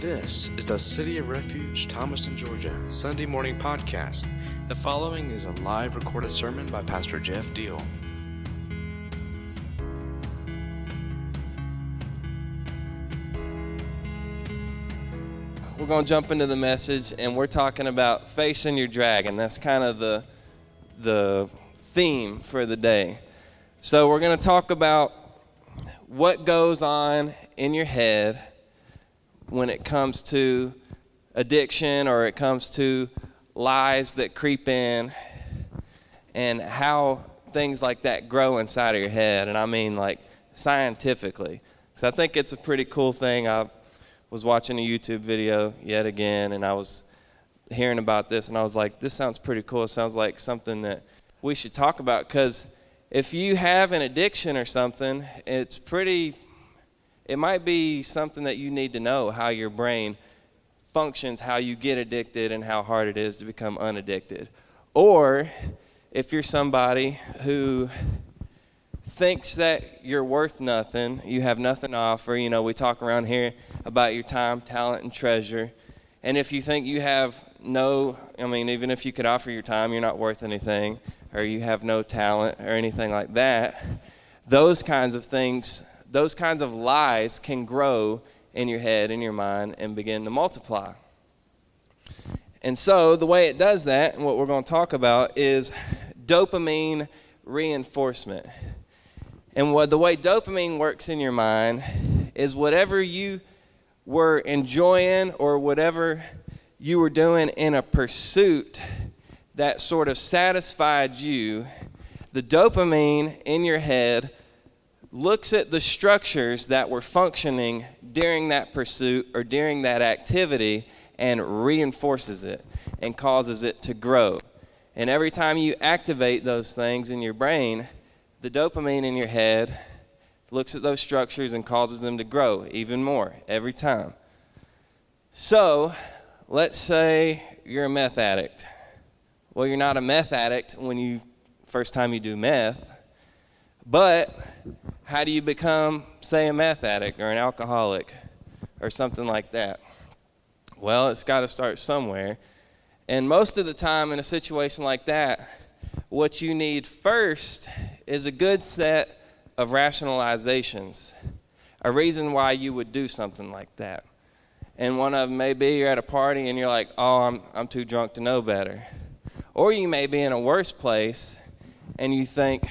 This is the City of Refuge, Thomaston, Georgia, Sunday morning podcast. The following is a live recorded sermon by Pastor Jeff Deel. We're going to jump into the message and we're talking about facing your dragon. That's kind of the the theme for the day. So we're going to talk about what goes on in your head when it comes to addiction or it comes to lies that creep in and how things like that grow inside of your head. And I mean, like, scientifically. So I think it's a pretty cool thing. I was watching a YouTube video yet again, and I was hearing about this, and I was like, this sounds pretty cool. It sounds like something that we should talk about because if you have an addiction or something, it's pretty, it might be something that you need to know how your brain functions, how you get addicted, and how hard it is to become unaddicted. Or if you're somebody who thinks that you're worth nothing, you have nothing to offer, you know, we talk around here about your time, talent, and treasure. And if you think you have no, I mean, even if you could offer your time, you're not worth anything, or you have no talent, or anything like that, those kinds of things, those kinds of lies can grow in your head, in your mind, and begin to multiply. And so, the way it does that, and what we're going to talk about, is dopamine reinforcement. And what the way dopamine works in your mind is whatever you were enjoying or whatever you were doing in a pursuit that sort of satisfied you, the dopamine in your head looks at the structures that were functioning during that pursuit or during that activity and reinforces it and causes it to grow. And every time you activate those things in your brain, the dopamine in your head looks at those structures and causes them to grow even more every time. So, let's say you're a meth addict. Well, you're not a meth addict when you first time you do meth, but how do you become, say, a meth addict or an alcoholic or something like that? Well, it's got to start somewhere. And most of the time, in a situation like that, what you need first is a good set of rationalizations, a reason why you would do something like that. And one of them may be you're at a party and you're like, oh, I'm, I'm too drunk to know better. Or you may be in a worse place and you think,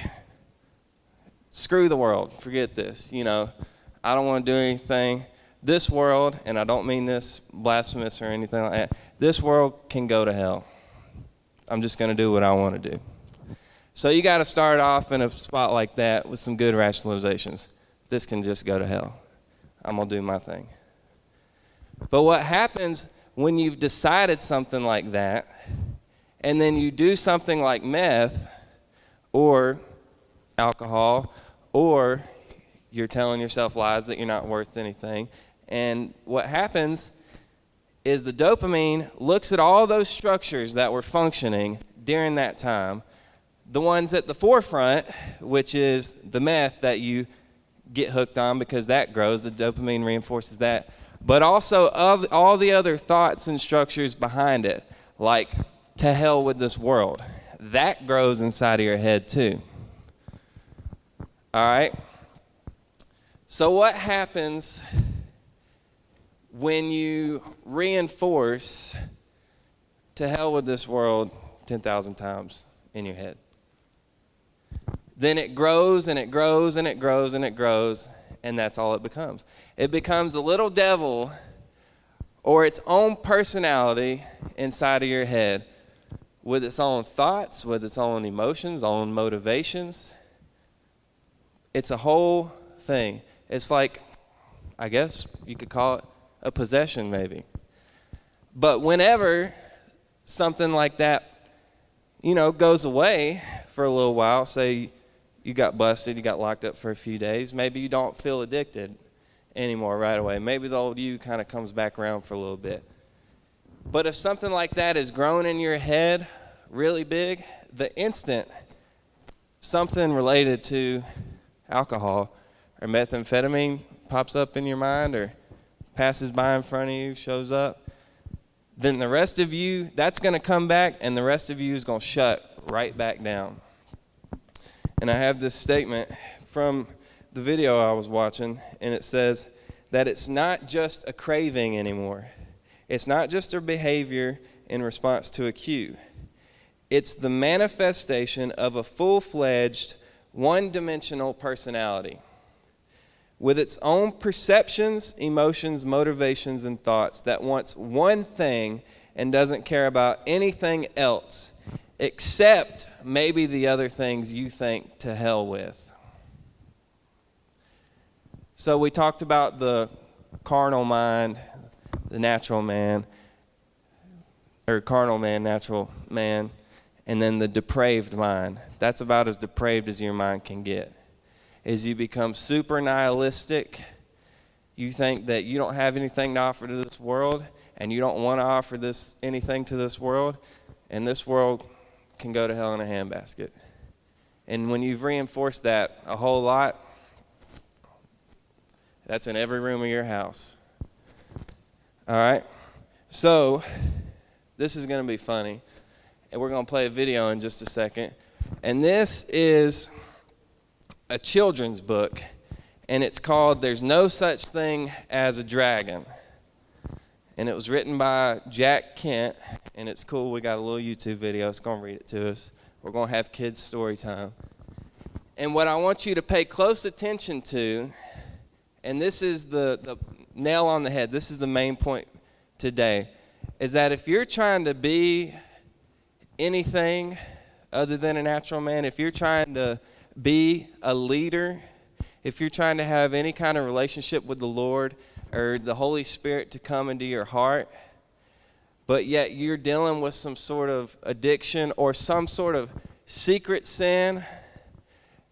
screw the world, forget this. You know, I don't want to do anything. This world, and I don't mean this blasphemous or anything like that, this world can go to hell. I'm just going to do what I want to do. So you got to start off in a spot like that with some good rationalizations. This can just go to hell. I'm going to do my thing. But what happens when you've decided something like that, and then you do something like meth or alcohol, or you're telling yourself lies that you're not worth anything, and what happens is the dopamine looks at all those structures that were functioning during that time the ones at the forefront, which is the meth that you get hooked on because that grows, the dopamine reinforces that, but also all the other thoughts and structures behind it, like to hell with this world. That grows inside of your head too. All right? So, what happens when you reinforce to hell with this world 10,000 times in your head? then it grows and it grows and it grows and it grows, and that's all it becomes. It becomes a little devil or its own personality inside of your head with its own thoughts, with its own emotions, own motivations. It's a whole thing. It's like, I guess you could call it a possession, maybe. But whenever something like that, you know, goes away for a little while, say you got busted, you got locked up for a few days, maybe you don't feel addicted anymore right away. Maybe the old you kind of comes back around for a little bit. But if something like that is grown in your head really big, the instant something related to alcohol or methamphetamine pops up in your mind or passes by in front of you, shows up, then the rest of you, that's going to come back, and the rest of you is going to shut right back down. And I have this statement from the video I was watching, and it says that it's not just a craving anymore. It's not just a behavior in response to a cue. It's the manifestation of a full fledged, one dimensional personality with its own perceptions, emotions, motivations, and thoughts that wants one thing and doesn't care about anything else except maybe the other things you think to hell with. So we talked about the carnal mind, the natural man, or carnal man, natural man, and then the depraved mind. That's about as depraved as your mind can get is you become super nihilistic. You think that you don't have anything to offer to this world and you don't want to offer this anything to this world, and this world can go to hell in a handbasket. And when you've reinforced that a whole lot, that's in every room of your house. All right? So, this is going to be funny. And we're going to play a video in just a second. And this is a children's book, and it's called There's No Such Thing as a Dragon. And it was written by Jack Kent, and it's cool. We got a little YouTube video. It's going to read it to us. We're going to have kids' story time. And what I want you to pay close attention to, and this is the, the nail on the head, this is the main point today, is that if you're trying to be anything other than a natural man, if you're trying to be a leader, if you're trying to have any kind of relationship with the Lord or the Holy Spirit to come into your heart, but yet you're dealing with some sort of addiction or some sort of secret sin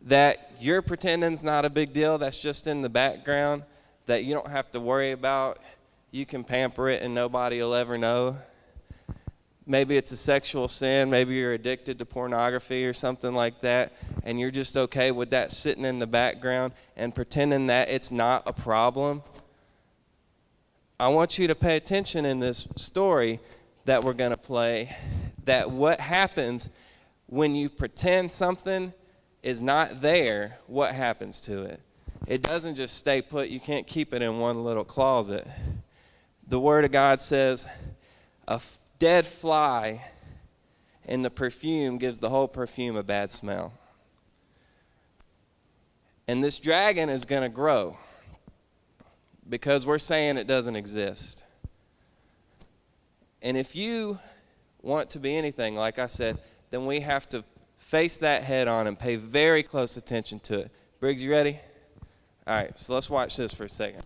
that you're pretending's not a big deal, that's just in the background, that you don't have to worry about, you can pamper it and nobody will ever know maybe it's a sexual sin, maybe you're addicted to pornography or something like that, and you're just okay with that sitting in the background and pretending that it's not a problem. I want you to pay attention in this story that we're going to play that what happens when you pretend something is not there, what happens to it? It doesn't just stay put. You can't keep it in one little closet. The Word of God says, a dead fly and the perfume gives the whole perfume a bad smell. And this dragon is going to grow because we're saying it doesn't exist. And if you want to be anything, like I said, then we have to face that head on and pay very close attention to it. Briggs, you ready? All right, so let's watch this for a second.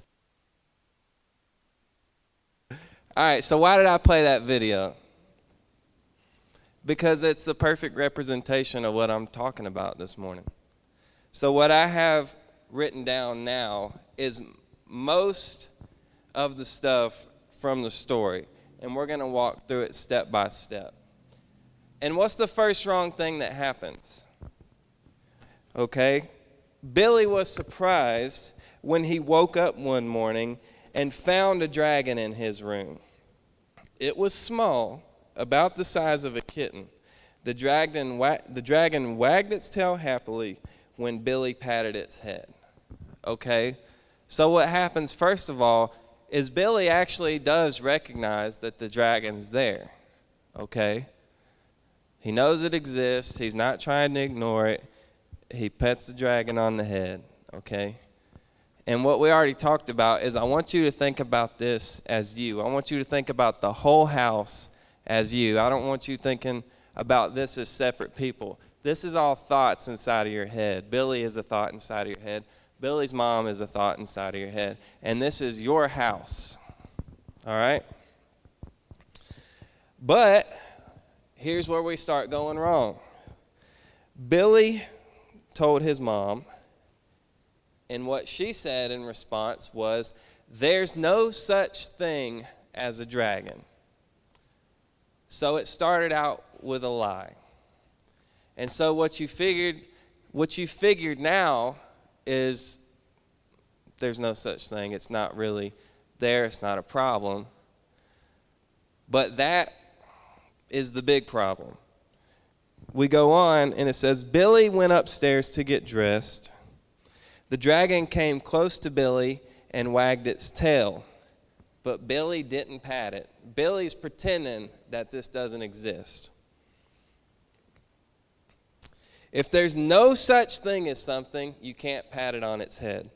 All right, so why did I play that video? Because it's the perfect representation of what I'm talking about this morning. So, what I have written down now is most of the stuff from the story, and we're going to walk through it step by step. And what's the first wrong thing that happens? Okay? Billy was surprised when he woke up one morning and found a dragon in his room. It was small, about the size of a kitten. The dragon, the dragon wagged its tail happily when Billy patted its head. Okay? So, what happens, first of all, is Billy actually does recognize that the dragon's there. Okay? He knows it exists, he's not trying to ignore it. He pets the dragon on the head. Okay? And what we already talked about is I want you to think about this as you. I want you to think about the whole house as you. I don't want you thinking about this as separate people. This is all thoughts inside of your head. Billy is a thought inside of your head. Billy's mom is a thought inside of your head. And this is your house. All right? But here's where we start going wrong. Billy told his mom and what she said in response was, There's no such thing as a dragon. So it started out with a lie. And so what you figured, what you figured now is there's no such thing. It's not really there, it's not a problem. But that is the big problem. We go on, and it says Billy went upstairs to get dressed. The dragon came close to Billy and wagged its tail, but Billy didn't pat it. Billy's pretending that this doesn't exist. If there's no such thing as something, you can't pat it on its head.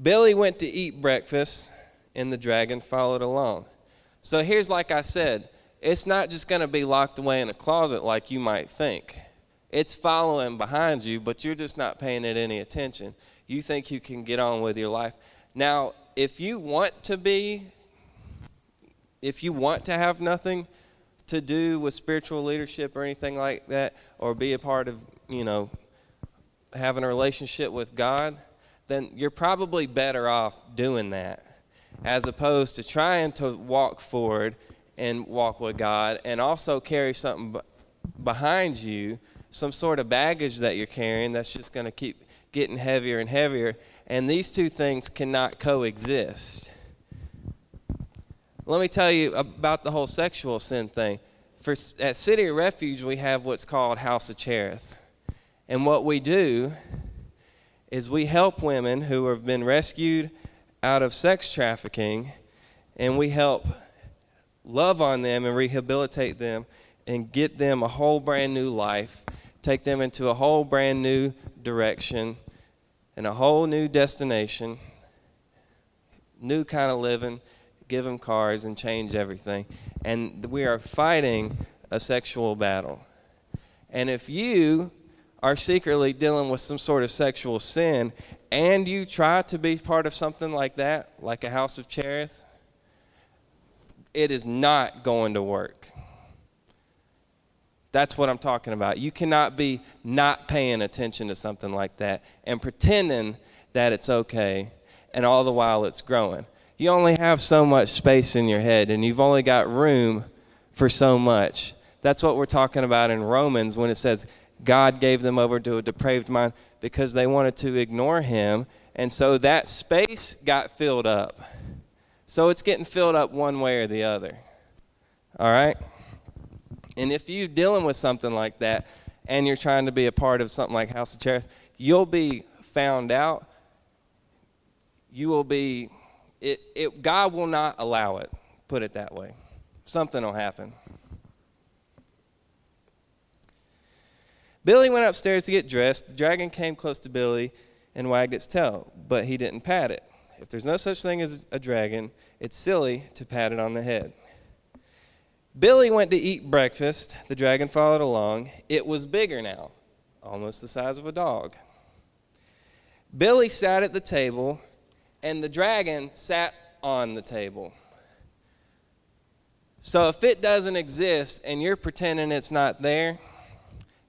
Billy went to eat breakfast, and the dragon followed along. So here's like I said it's not just going to be locked away in a closet like you might think. It's following behind you, but you're just not paying it any attention. You think you can get on with your life. Now, if you want to be, if you want to have nothing to do with spiritual leadership or anything like that, or be a part of, you know, having a relationship with God, then you're probably better off doing that as opposed to trying to walk forward and walk with God and also carry something behind you, some sort of baggage that you're carrying that's just going to keep getting heavier and heavier. And these two things cannot coexist. Let me tell you about the whole sexual sin thing. For, at City of Refuge, we have what's called House of Cherith. And what we do is we help women who have been rescued out of sex trafficking, and we help love on them and rehabilitate them and get them a whole brand new life, take them into a whole brand new direction and a whole new destination, new kind of living, give them cars and change everything. And we are fighting a sexual battle. And if you are secretly dealing with some sort of sexual sin and you try to be part of something like that, like a house of Cherith, it is not going to work. That's what I'm talking about. You cannot be not paying attention to something like that and pretending that it's okay, and all the while it's growing. You only have so much space in your head, and you've only got room for so much. That's what we're talking about in Romans when it says God gave them over to a depraved mind because they wanted to ignore Him, and so that space got filled up. So it's getting filled up one way or the other. All right? And if you're dealing with something like that and you're trying to be a part of something like House of Cherith, you'll be found out. You will be, it, it, God will not allow it, put it that way. Something will happen. Billy went upstairs to get dressed. The dragon came close to Billy and wagged its tail, but he didn't pat it. If there's no such thing as a dragon, it's silly to pat it on the head. Billy went to eat breakfast. The dragon followed along. It was bigger now, almost the size of a dog. Billy sat at the table, and the dragon sat on the table. So if it doesn't exist and you're pretending it's not there,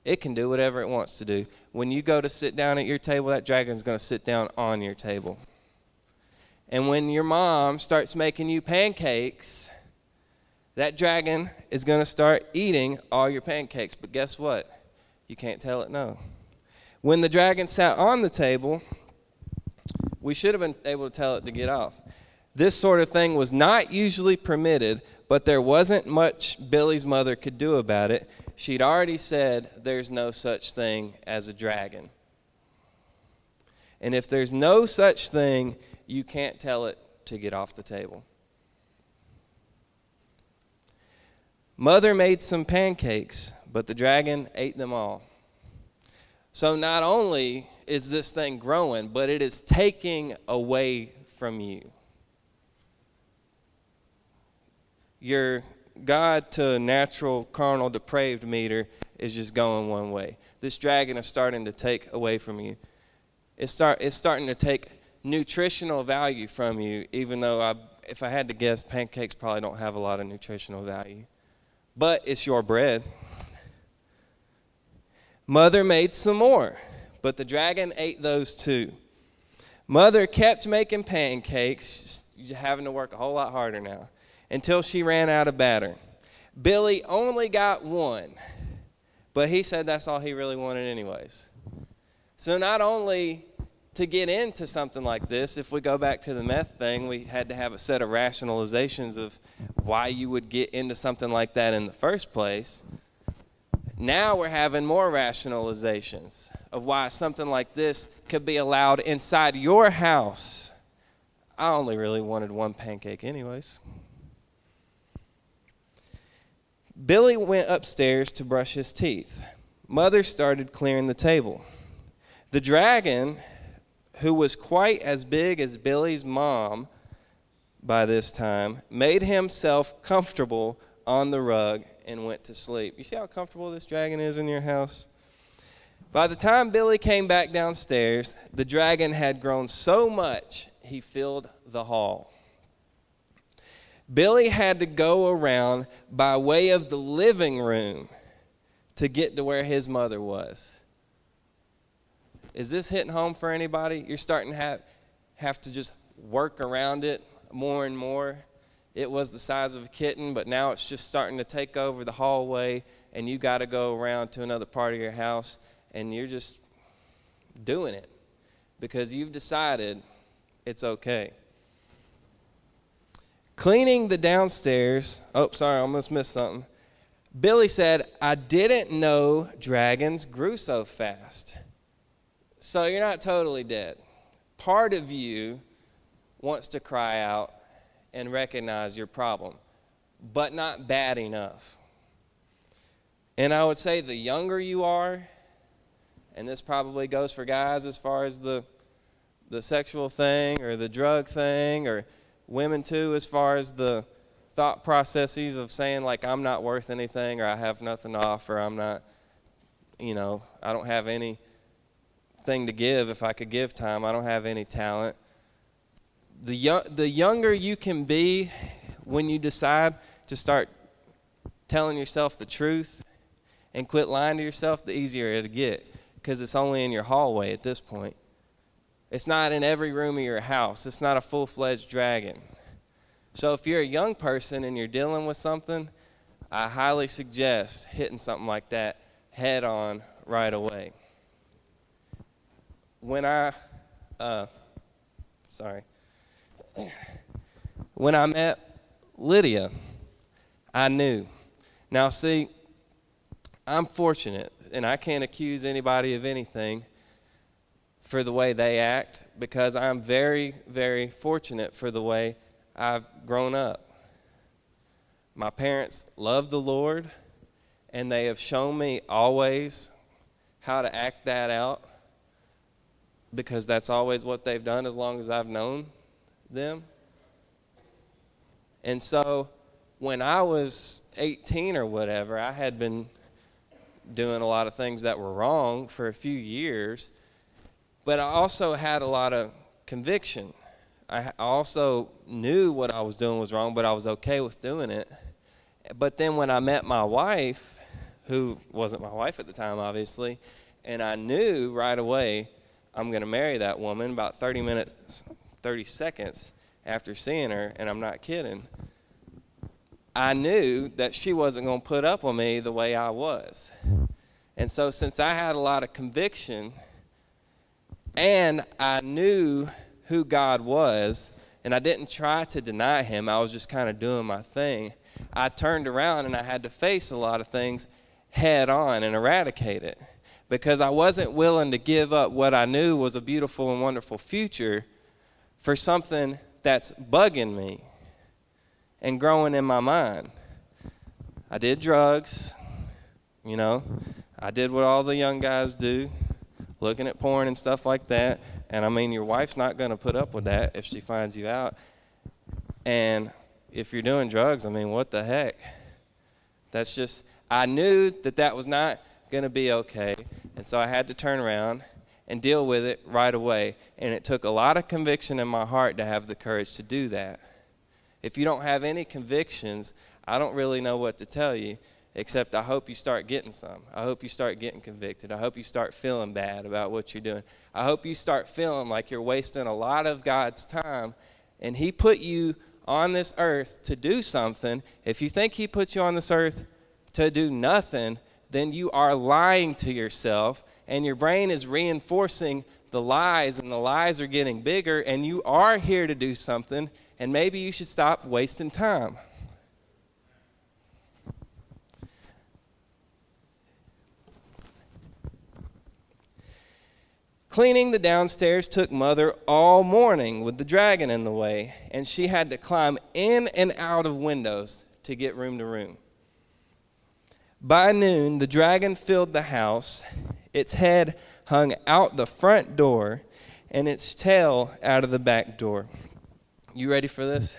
it can do whatever it wants to do. When you go to sit down at your table, that dragon's going to sit down on your table. And when your mom starts making you pancakes, that dragon is going to start eating all your pancakes. But guess what? You can't tell it no. When the dragon sat on the table, we should have been able to tell it to get off. This sort of thing was not usually permitted, but there wasn't much Billy's mother could do about it. She'd already said there's no such thing as a dragon. And if there's no such thing, you can't tell it to get off the table. Mother made some pancakes, but the dragon ate them all. So not only is this thing growing, but it is taking away from you. Your God to natural, carnal, depraved meter is just going one way. This dragon is starting to take away from you. It's, start, it's starting to take nutritional value from you, even though I, if I had to guess, pancakes probably don't have a lot of nutritional value. But it's your bread. Mother made some more, but the dragon ate those too. Mother kept making pancakes, having to work a whole lot harder now, until she ran out of batter. Billy only got one, but he said that's all he really wanted, anyways. So not only to get into something like this, if we go back to the meth thing, we had to have a set of rationalizations of why you would get into something like that in the first place. Now we're having more rationalizations of why something like this could be allowed inside your house. I only really wanted one pancake, anyways. Billy went upstairs to brush his teeth. Mother started clearing the table. The dragon, who was quite as big as Billy's mom by this time, made himself comfortable on the rug and went to sleep. You see how comfortable this dragon is in your house? By the time Billy came back downstairs, the dragon had grown so much he filled the hall. Billy had to go around by way of the living room to get to where his mother was. Is this hitting home for anybody? You're starting to have, have to just work around it more and more. It was the size of a kitten, but now it's just starting to take over the hallway, and you got to go around to another part of your house, and you're just doing it because you've decided it's okay. Cleaning the downstairs. Oh, sorry, I almost missed something. Billy said, I didn't know dragons grew so fast. So you're not totally dead. Part of you wants to cry out and recognize your problem, but not bad enough. And I would say the younger you are, and this probably goes for guys as far as the, the sexual thing or the drug thing or women too as far as the thought processes of saying like i'm not worth anything or i have nothing to offer i'm not you know i don't have anything to give if i could give time i don't have any talent the, young, the younger you can be when you decide to start telling yourself the truth and quit lying to yourself the easier it'll get because it's only in your hallway at this point it's not in every room of your house. It's not a full fledged dragon. So if you're a young person and you're dealing with something, I highly suggest hitting something like that head on right away. When I, uh, sorry, when I met Lydia, I knew. Now, see, I'm fortunate, and I can't accuse anybody of anything for the way they act because I'm very, very fortunate for the way I've grown up. My parents love the Lord, and they have shown me always how to act that out because that's always what they've done as long as I've known them. And so when I was 18 or whatever, I had been doing a lot of things that were wrong for a few years but I also had a lot of conviction. I also knew what I was doing was wrong, but I was okay with doing it. But then when I met my wife, who wasn't my wife at the time, obviously, and I knew right away I'm going to marry that woman about 30 minutes, 30 seconds after seeing her, and I'm not kidding. I knew that she wasn't going to put up with me the way I was. And so, since I had a lot of conviction, and I knew who God was, and I didn't try to deny him. I was just kind of doing my thing. I turned around and I had to face a lot of things head on and eradicate it because I wasn't willing to give up what I knew was a beautiful and wonderful future for something that's bugging me and growing in my mind. I did drugs, you know, I did what all the young guys do looking at porn and stuff like that. And I mean, your wife's not going to put up with that if she finds you out. And if you're doing drugs, I mean, what the heck? That's just, I knew that that was not going to be okay. And so I had to turn around and deal with it right away. And it took a lot of conviction in my heart to have the courage to do that. If you don't have any convictions, I don't really know what to tell you except I hope you start getting some. I hope you start getting convicted. I hope you start feeling bad about what you're doing. I hope you start feeling like you're wasting a lot of God's time and He put you on this earth to do something. If you think He put you on this earth to do nothing, then you are lying to yourself, and your brain is reinforcing the lies, and the lies are getting bigger, and you are here to do something, and maybe you should stop wasting time. Cleaning the downstairs took Mother all morning with the dragon in the way, and she had to climb in and out of windows to get room to room. By noon, the dragon filled the house. Its head hung out the front door, and its tail out of the back door. You ready for this?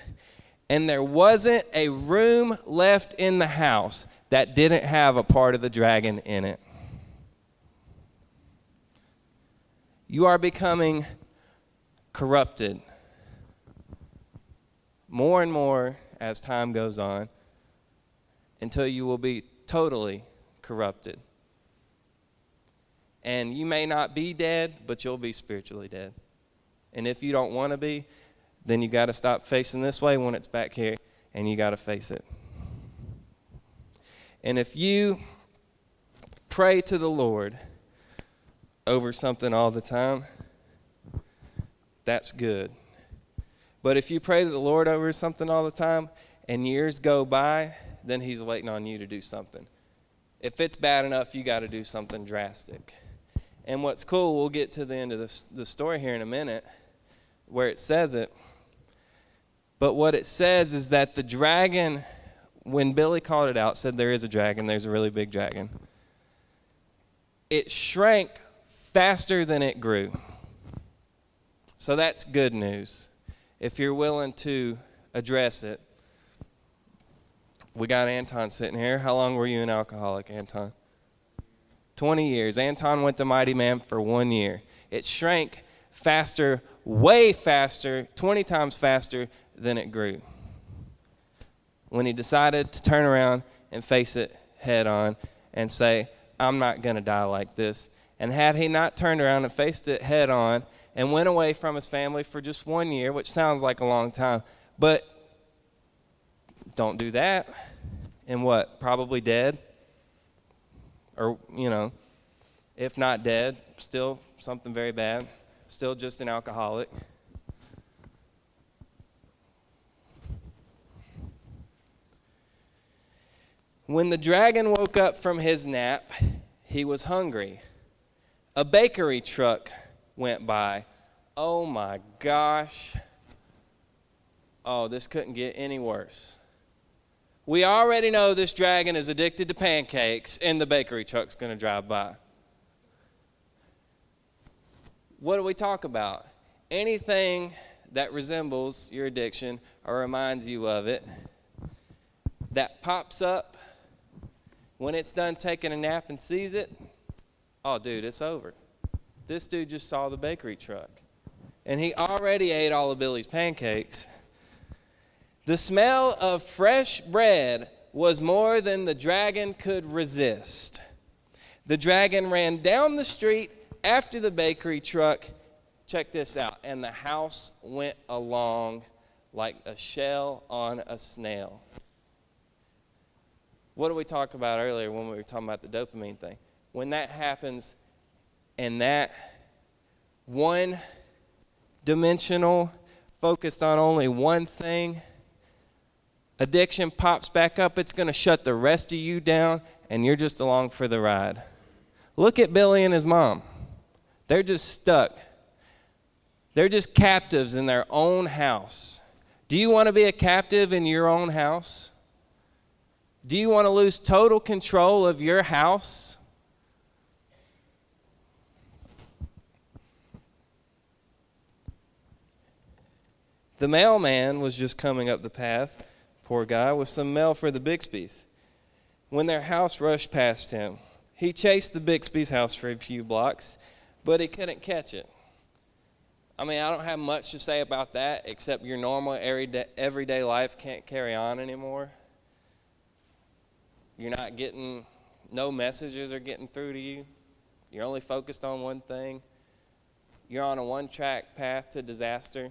And there wasn't a room left in the house that didn't have a part of the dragon in it. you are becoming corrupted more and more as time goes on until you will be totally corrupted. And you may not be dead, but you'll be spiritually dead. And if you don't want to be, then you got to stop facing this way when it's back here, and you got to face it. And if you pray to the Lord, over something all the time, that's good. But if you pray to the Lord over something all the time and years go by, then He's waiting on you to do something. If it's bad enough, you got to do something drastic. And what's cool, we'll get to the end of the, the story here in a minute where it says it. But what it says is that the dragon, when Billy called it out, said there is a dragon, there's a really big dragon. It shrank faster than it grew. So that's good news. If you're willing to address it, we got Anton sitting here. How long were you an alcoholic, Anton? 20 years. Anton went to Mighty Man for one year. It shrank faster, way faster, 20 times faster than it grew. When he decided to turn around and face it head on and say, I'm not going to die like this, and had he not turned around and faced it head on and went away from his family for just one year, which sounds like a long time, but don't do that. And what? Probably dead. Or, you know, if not dead, still something very bad. Still just an alcoholic. When the dragon woke up from his nap, he was hungry a bakery truck went by. Oh my gosh. Oh, this couldn't get any worse. We already know this dragon is addicted to pancakes, and the bakery truck's going to drive by. What do we talk about? Anything that resembles your addiction or reminds you of it that pops up when it's done taking a nap and sees it oh, dude, it's over. This dude just saw the bakery truck. And he already ate all of Billy's pancakes. The smell of fresh bread was more than the dragon could resist. The dragon ran down the street after the bakery truck. Check this out. And the house went along like a shell on a snail. What did we talk about earlier when we were talking about the dopamine thing? when that happens and that one dimensional, focused on only one thing, addiction pops back up, it's going to shut the rest of you down, and you're just along for the ride. Look at Billy and his mom. They're just stuck. They're just captives in their own house. Do you want to be a captive in your own house? Do you want to lose total control of your house? The mailman was just coming up the path, poor guy, with some mail for the Bixbys. When their house rushed past him, he chased the Bixby's house for a few blocks, but he couldn't catch it. I mean, I don't have much to say about that except your normal everyday, everyday life can't carry on anymore. You're not getting, no messages are getting through to you. You're only focused on one thing. You're on a one track path to disaster.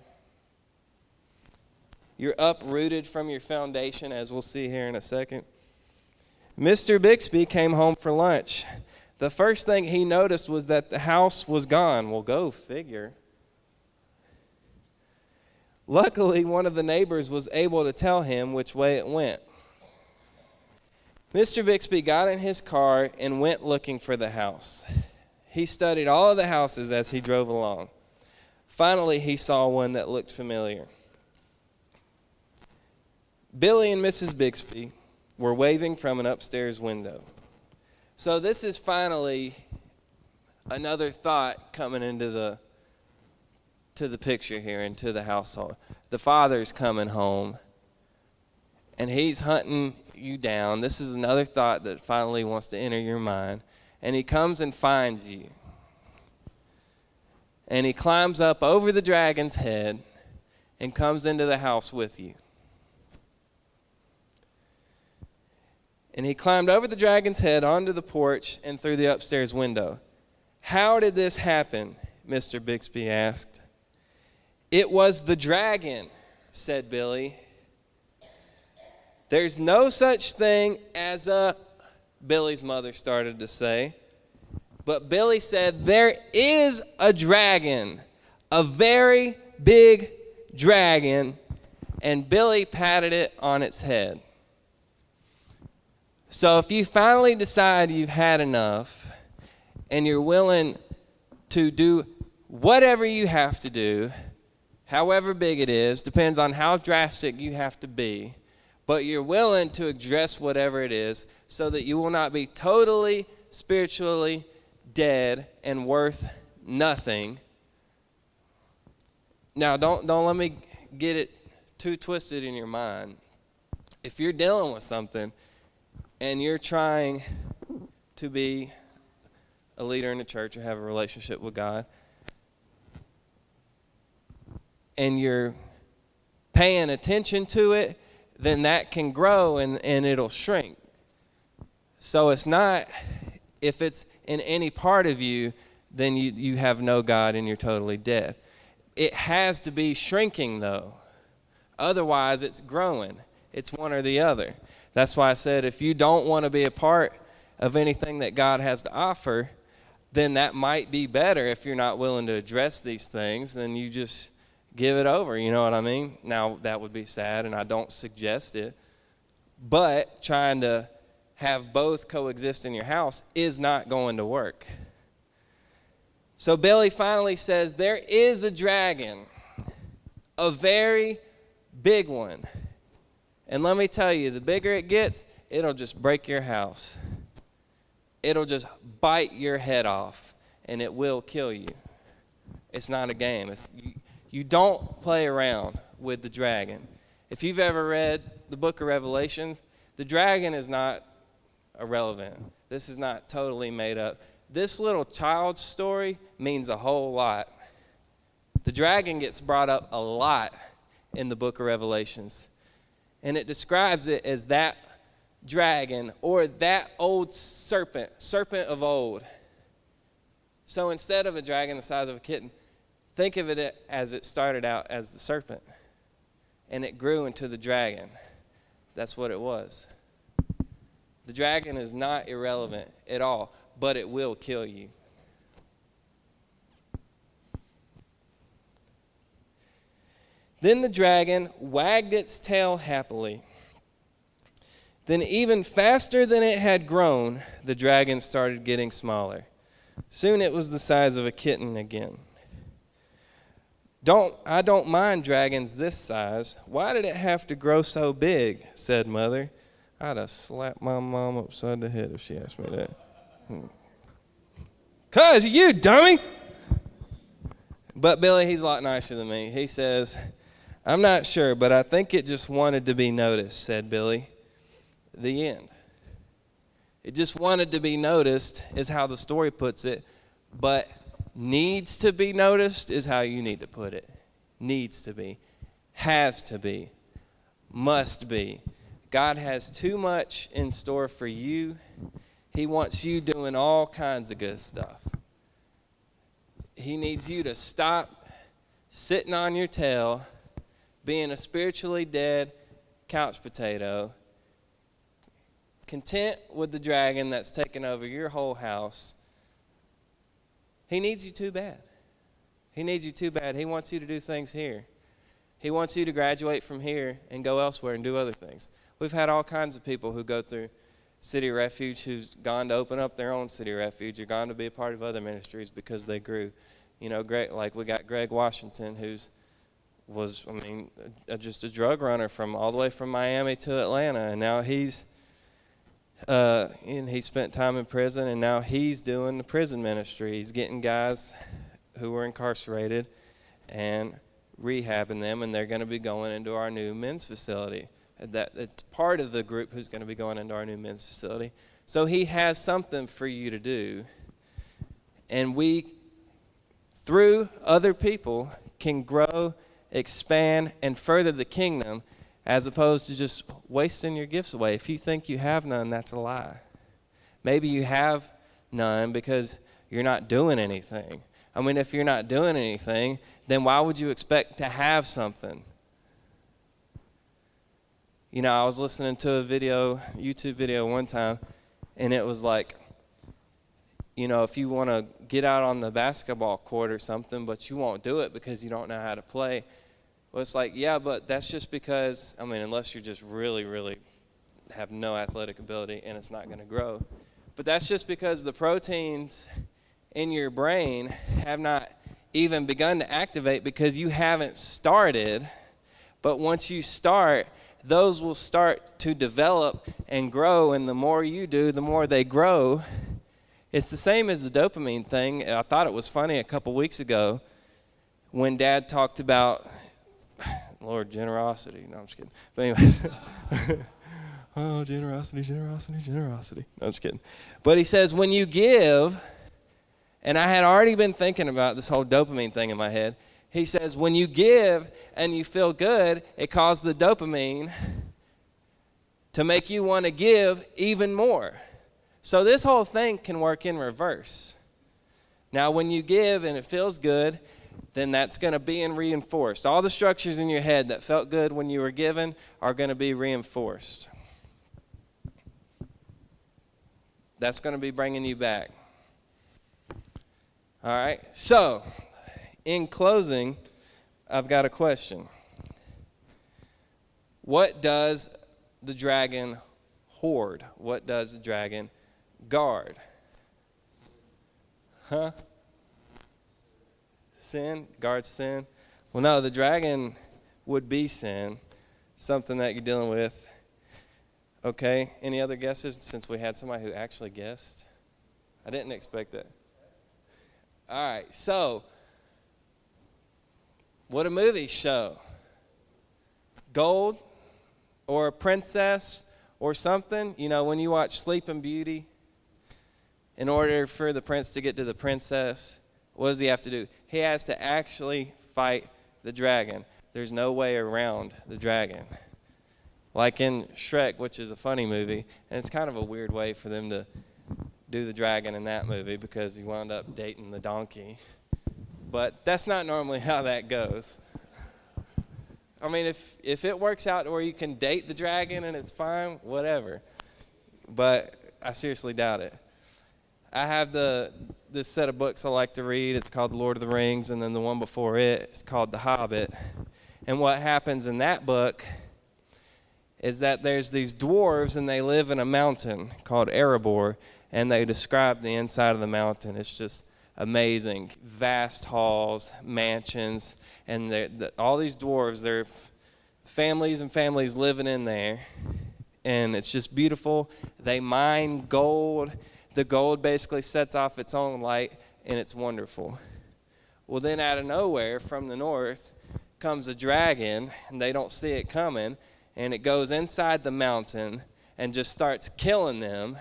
You're uprooted from your foundation, as we'll see here in a second. Mr. Bixby came home for lunch. The first thing he noticed was that the house was gone. Well, go figure. Luckily, one of the neighbors was able to tell him which way it went. Mr. Bixby got in his car and went looking for the house. He studied all of the houses as he drove along. Finally, he saw one that looked familiar. Billy and Mrs. Bixby were waving from an upstairs window. So, this is finally another thought coming into the to the picture here into the household. The father's coming home and he's hunting you down. This is another thought that finally wants to enter your mind. And he comes and finds you. And he climbs up over the dragon's head and comes into the house with you. And he climbed over the dragon's head onto the porch and through the upstairs window. How did this happen? Mr. Bixby asked. It was the dragon, said Billy. There's no such thing as a, Billy's mother started to say. But Billy said, There is a dragon, a very big dragon. And Billy patted it on its head. So if you finally decide you've had enough and you're willing to do whatever you have to do, however big it is, depends on how drastic you have to be, but you're willing to address whatever it is so that you will not be totally spiritually dead and worth nothing. Now, don't, don't let me get it too twisted in your mind. If you're dealing with something, and you're trying to be a leader in the church or have a relationship with God, and you're paying attention to it, then that can grow and, and it'll shrink. So it's not, if it's in any part of you, then you, you have no God and you're totally dead. It has to be shrinking, though. Otherwise, it's growing. It's one or the other. That's why I said if you don't want to be a part of anything that God has to offer, then that might be better if you're not willing to address these things, then you just give it over, you know what I mean? Now, that would be sad, and I don't suggest it, but trying to have both coexist in your house is not going to work. So Billy finally says, There is a dragon, a very big one. And let me tell you, the bigger it gets, it'll just break your house. It'll just bite your head off, and it will kill you. It's not a game. It's, you, you don't play around with the dragon. If you've ever read the book of Revelations, the dragon is not irrelevant. This is not totally made up. This little child's story means a whole lot. The dragon gets brought up a lot in the book of Revelations and it describes it as that dragon or that old serpent, serpent of old. So instead of a dragon the size of a kitten, think of it as it started out as the serpent and it grew into the dragon. That's what it was. The dragon is not irrelevant at all, but it will kill you. Then the dragon wagged its tail happily. Then, even faster than it had grown, the dragon started getting smaller. Soon it was the size of a kitten again. Don't, I don't mind dragons this size. Why did it have to grow so big? said Mother. I'd have slapped my mom upside the head if she asked me that. Hmm. Cuz, you dummy! But Billy, he's a lot nicer than me. He says, I'm not sure, but I think it just wanted to be noticed, said Billy. The end. It just wanted to be noticed, is how the story puts it, but needs to be noticed is how you need to put it. Needs to be, has to be, must be. God has too much in store for you. He wants you doing all kinds of good stuff. He needs you to stop sitting on your tail being a spiritually dead couch potato content with the dragon that's taken over your whole house, he needs you too bad. He needs you too bad. He wants you to do things here. He wants you to graduate from here and go elsewhere and do other things. We've had all kinds of people who go through City Refuge who's gone to open up their own City Refuge or gone to be a part of other ministries because they grew. You know, great, like we got Greg Washington, who's was, I mean, a, just a drug runner from all the way from Miami to Atlanta, and now he's, uh, and he spent time in prison, and now he's doing the prison ministry. He's getting guys who were incarcerated and rehabbing them, and they're going to be going into our new men's facility that it's part of the group who's going to be going into our new men's facility. So he has something for you to do. And we, through other people, can grow, expand, and further the kingdom as opposed to just wasting your gifts away. If you think you have none, that's a lie. Maybe you have none because you're not doing anything. I mean, if you're not doing anything, then why would you expect to have something? You know, I was listening to a video, YouTube video one time, and it was like, you know, if you want to get out on the basketball court or something, but you won't do it because you don't know how to play. Well, it's like, yeah, but that's just because, I mean, unless you're just really, really have no athletic ability and it's not going to grow. But that's just because the proteins in your brain have not even begun to activate because you haven't started. But once you start, those will start to develop and grow. And the more you do, the more they grow. It's the same as the dopamine thing. I thought it was funny a couple weeks ago when Dad talked about, Lord, generosity. No, I'm just kidding. But anyway. oh, generosity, generosity, generosity. No, I'm just kidding. But he says, when you give, and I had already been thinking about this whole dopamine thing in my head. He says, when you give and you feel good, it causes the dopamine to make you want to give even more. So this whole thing can work in reverse. Now, when you give and it feels good, then that's going to be in reinforced. All the structures in your head that felt good when you were given are going to be reinforced. That's going to be bringing you back. All right. So, in closing, I've got a question. What does the dragon hoard? What does the dragon guard? Huh? Sin? Guard sin? Well, no, the dragon would be sin, something that you're dealing with. Okay, any other guesses since we had somebody who actually guessed? I didn't expect that. All right, so what a movie show. Gold or a princess or something. You know, when you watch Sleeping Beauty, in order for the prince to get to the princess, what does he have to do? He has to actually fight the dragon. There's no way around the dragon. Like in Shrek, which is a funny movie, and it's kind of a weird way for them to do the dragon in that movie because he wound up dating the donkey. But that's not normally how that goes. I mean, if, if it works out where you can date the dragon and it's fine, whatever. But I seriously doubt it. I have the this set of books I like to read. It's called The Lord of the Rings, and then the one before it is called The Hobbit. And what happens in that book is that there's these dwarves, and they live in a mountain called Erebor, and they describe the inside of the mountain. It's just amazing. Vast halls, mansions, and the, all these dwarves, they're families and families living in there. And it's just beautiful. They mine gold. The gold basically sets off its own light, and it's wonderful. Well, then out of nowhere, from the north, comes a dragon, and they don't see it coming, and it goes inside the mountain and just starts killing them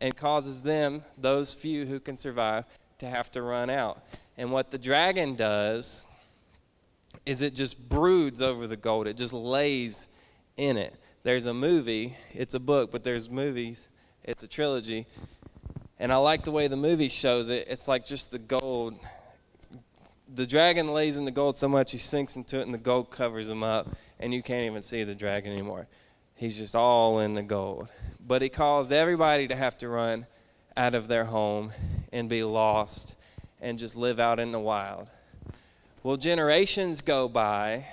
and causes them, those few who can survive, to have to run out. And what the dragon does is it just broods over the gold, it just lays in it. There's a movie, it's a book, but there's movies, it's a trilogy. And I like the way the movie shows it. It's like just the gold. The dragon lays in the gold so much he sinks into it, and the gold covers him up, and you can't even see the dragon anymore. He's just all in the gold. but he caused everybody to have to run out of their home and be lost and just live out in the wild. Well, generations go by,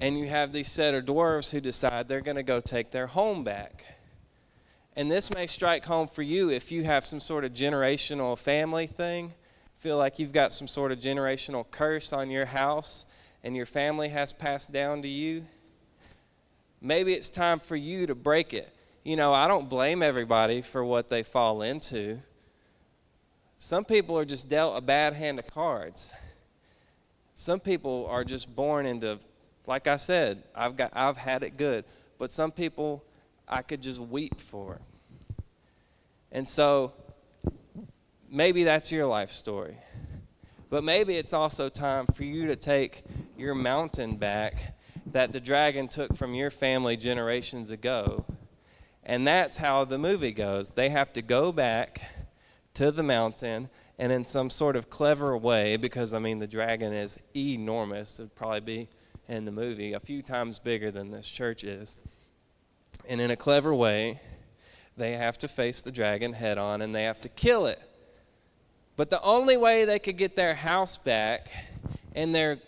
and you have these set of dwarves who decide they're going to go take their home back. And this may strike home for you if you have some sort of generational family thing. Feel like you've got some sort of generational curse on your house and your family has passed down to you. Maybe it's time for you to break it. You know, I don't blame everybody for what they fall into. Some people are just dealt a bad hand of cards. Some people are just born into like I said, I've got I've had it good, but some people I could just weep for. And so maybe that's your life story. But maybe it's also time for you to take your mountain back that the dragon took from your family generations ago. And that's how the movie goes. They have to go back to the mountain and in some sort of clever way, because I mean, the dragon is enormous, it'd probably be in the movie, a few times bigger than this church is. And in a clever way, they have to face the dragon head on and they have to kill it. But the only way they could get their house back and their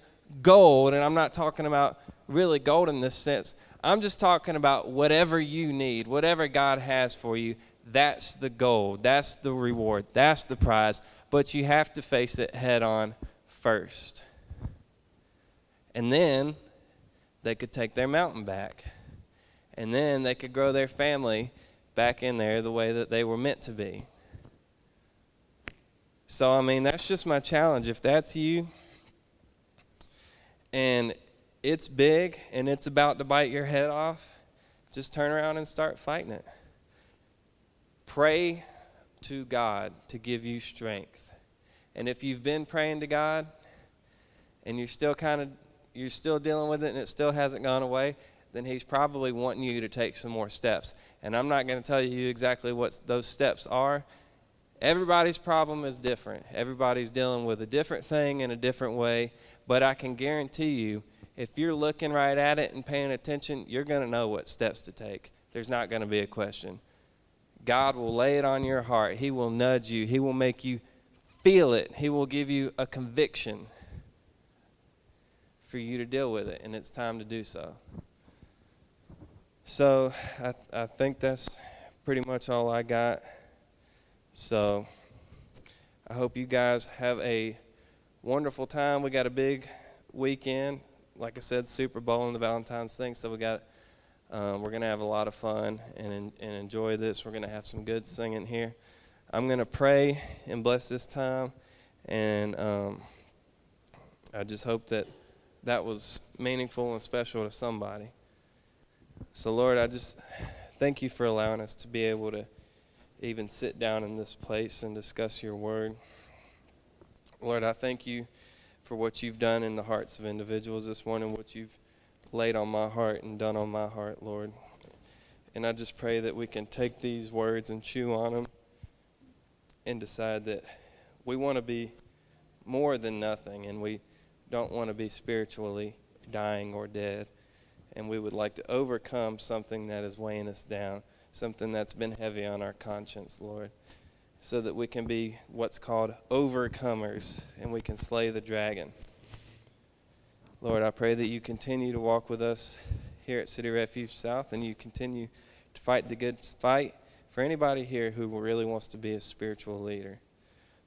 gold, and I'm not talking about really gold in this sense, I'm just talking about whatever you need, whatever God has for you, that's the gold, that's the reward, that's the prize. But you have to face it head on first. And then they could take their mountain back. And then they could grow their family back in there the way that they were meant to be. So, I mean, that's just my challenge. If that's you and it's big and it's about to bite your head off, just turn around and start fighting it. Pray to God to give you strength. And if you've been praying to God and you're still kind of you're still dealing with it and it still hasn't gone away, then he's probably wanting you to take some more steps. And I'm not going to tell you exactly what those steps are. Everybody's problem is different. Everybody's dealing with a different thing in a different way. But I can guarantee you, if you're looking right at it and paying attention, you're going to know what steps to take. There's not going to be a question. God will lay it on your heart. He will nudge you. He will make you feel it. He will give you a conviction for you to deal with it, and it's time to do so. So I, I think that's pretty much all I got. So I hope you guys have a wonderful time. We got a big weekend. Like I said, Super Bowl and the Valentine's thing. So we got um, we're gonna have a lot of fun and and enjoy this. We're gonna have some good singing here. I'm gonna pray and bless this time, and um, I just hope that that was meaningful and special to somebody. So, Lord, I just thank you for allowing us to be able to even sit down in this place and discuss your word. Lord, I thank you for what you've done in the hearts of individuals this morning, what you've laid on my heart and done on my heart, Lord. And I just pray that we can take these words and chew on them and decide that we want to be more than nothing and we don't want to be spiritually dying or dead. And we would like to overcome something that is weighing us down, something that's been heavy on our conscience, Lord, so that we can be what's called overcomers and we can slay the dragon. Lord, I pray that you continue to walk with us here at City Refuge South and you continue to fight the good fight for anybody here who really wants to be a spiritual leader,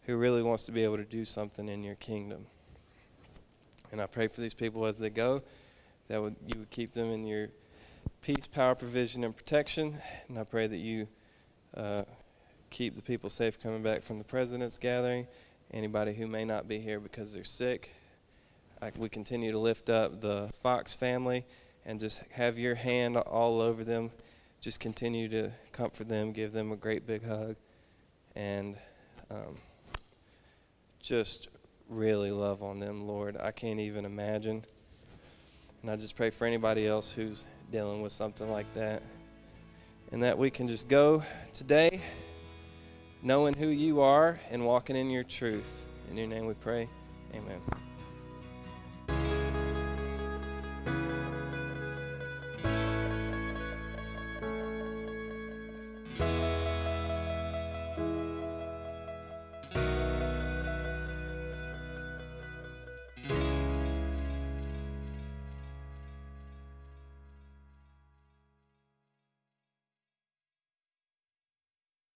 who really wants to be able to do something in your kingdom. And I pray for these people as they go, that would, you would keep them in your peace, power, provision, and protection. And I pray that you uh, keep the people safe coming back from the president's gathering. Anybody who may not be here because they're sick, I, we continue to lift up the Fox family and just have your hand all over them. Just continue to comfort them, give them a great big hug, and um, just really love on them, Lord. I can't even imagine. And I just pray for anybody else who's dealing with something like that. And that we can just go today knowing who you are and walking in your truth. In your name we pray. Amen.